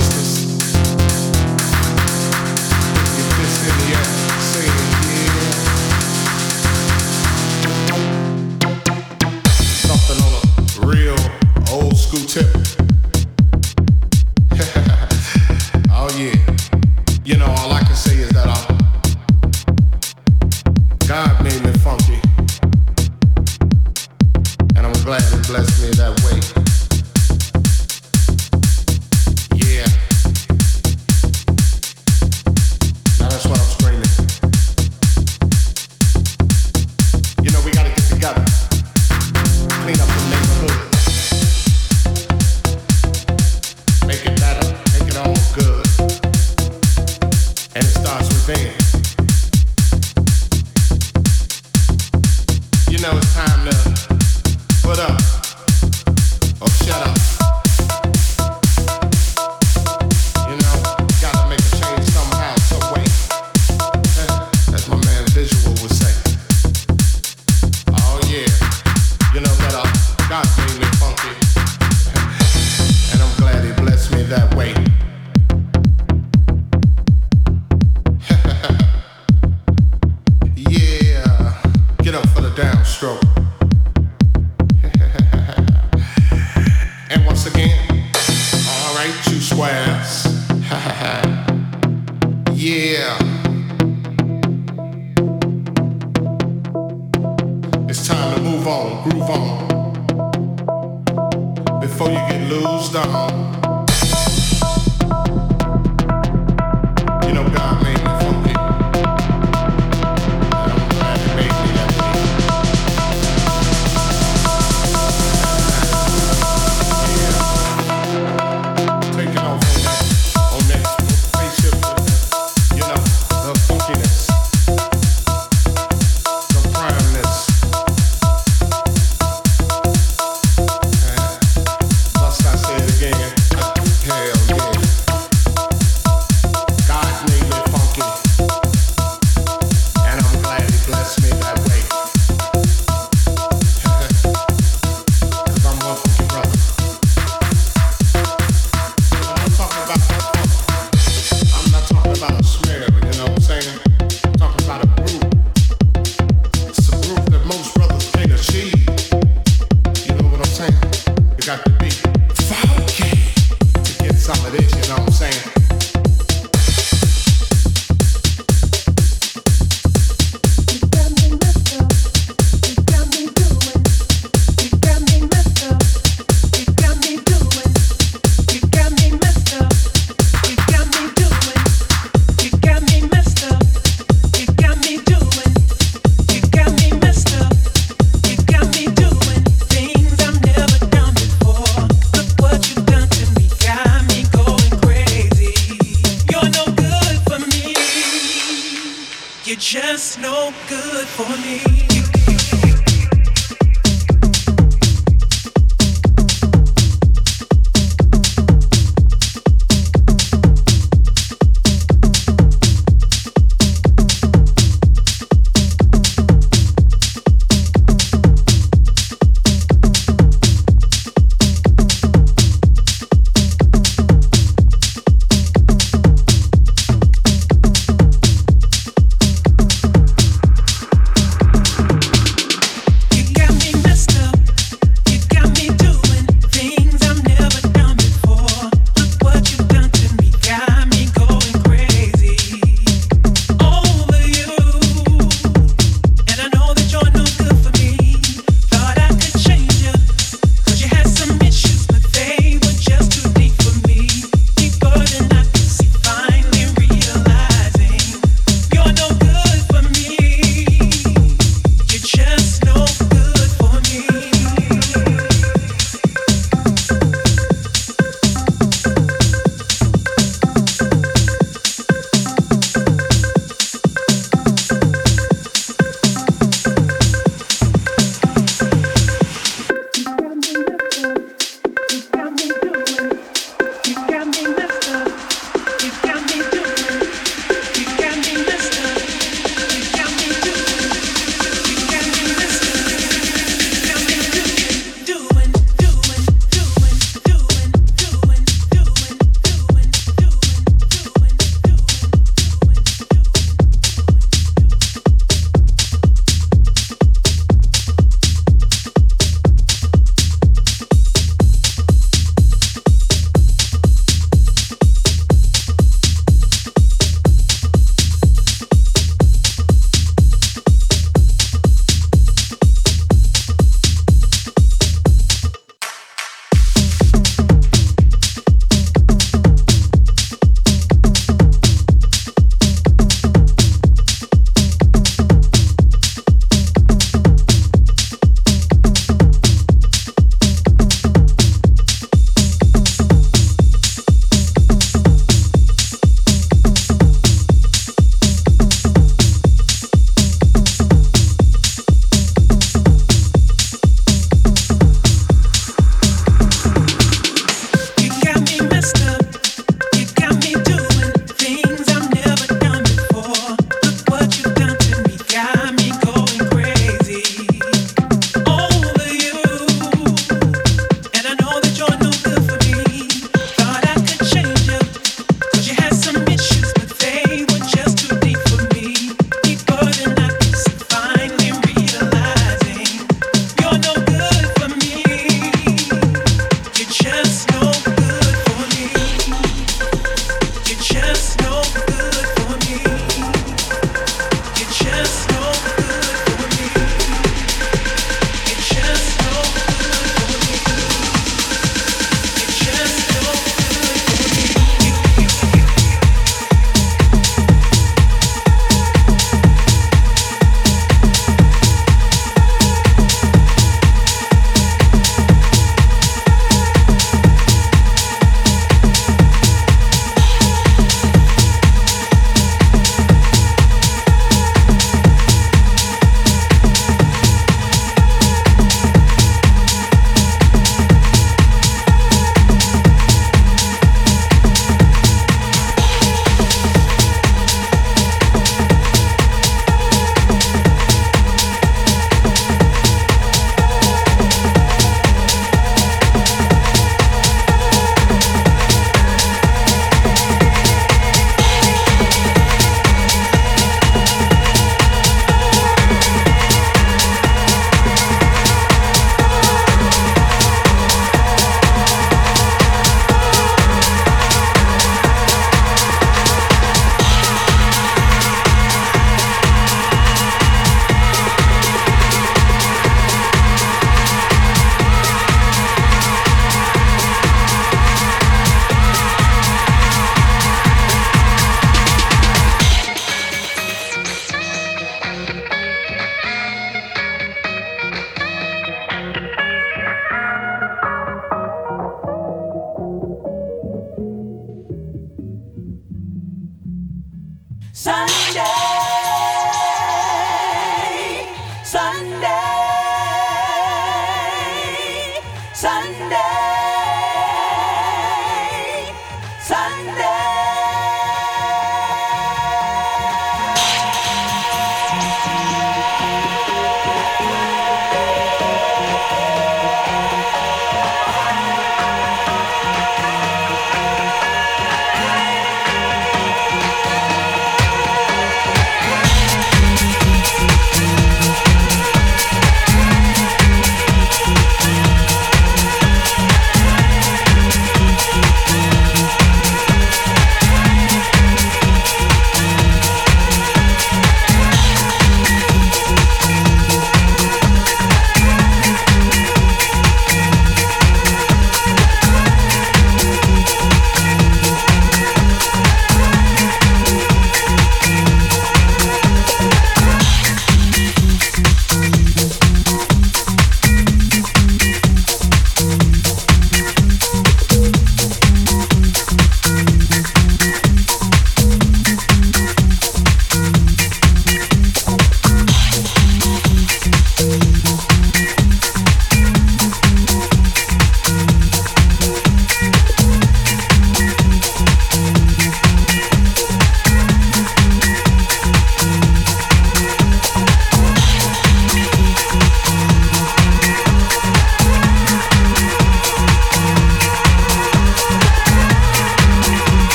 just